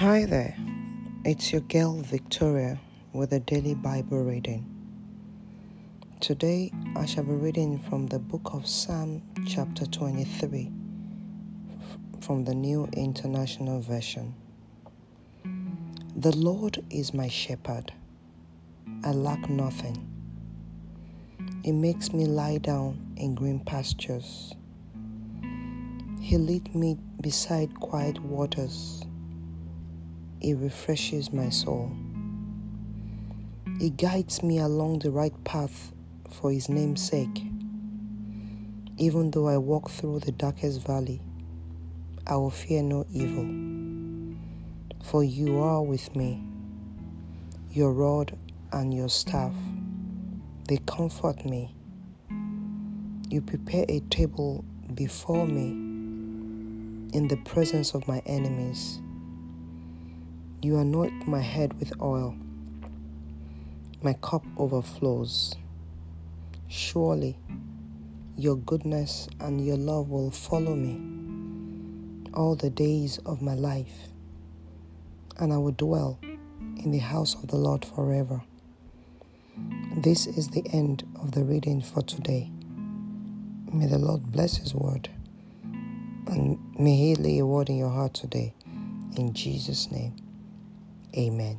Hi there, it's your girl Victoria with a daily Bible reading. Today I shall be reading from the book of Psalm, chapter 23, from the New International Version. The Lord is my shepherd, I lack nothing. He makes me lie down in green pastures. He leads me beside quiet waters. He refreshes my soul. It guides me along the right path for His name's sake. Even though I walk through the darkest valley, I will fear no evil. For you are with me. Your rod and your staff, they comfort me. You prepare a table before me in the presence of my enemies. You anoint my head with oil. My cup overflows. Surely your goodness and your love will follow me all the days of my life, and I will dwell in the house of the Lord forever. This is the end of the reading for today. May the Lord bless His word and may He lay a word in your heart today. In Jesus' name, Amen.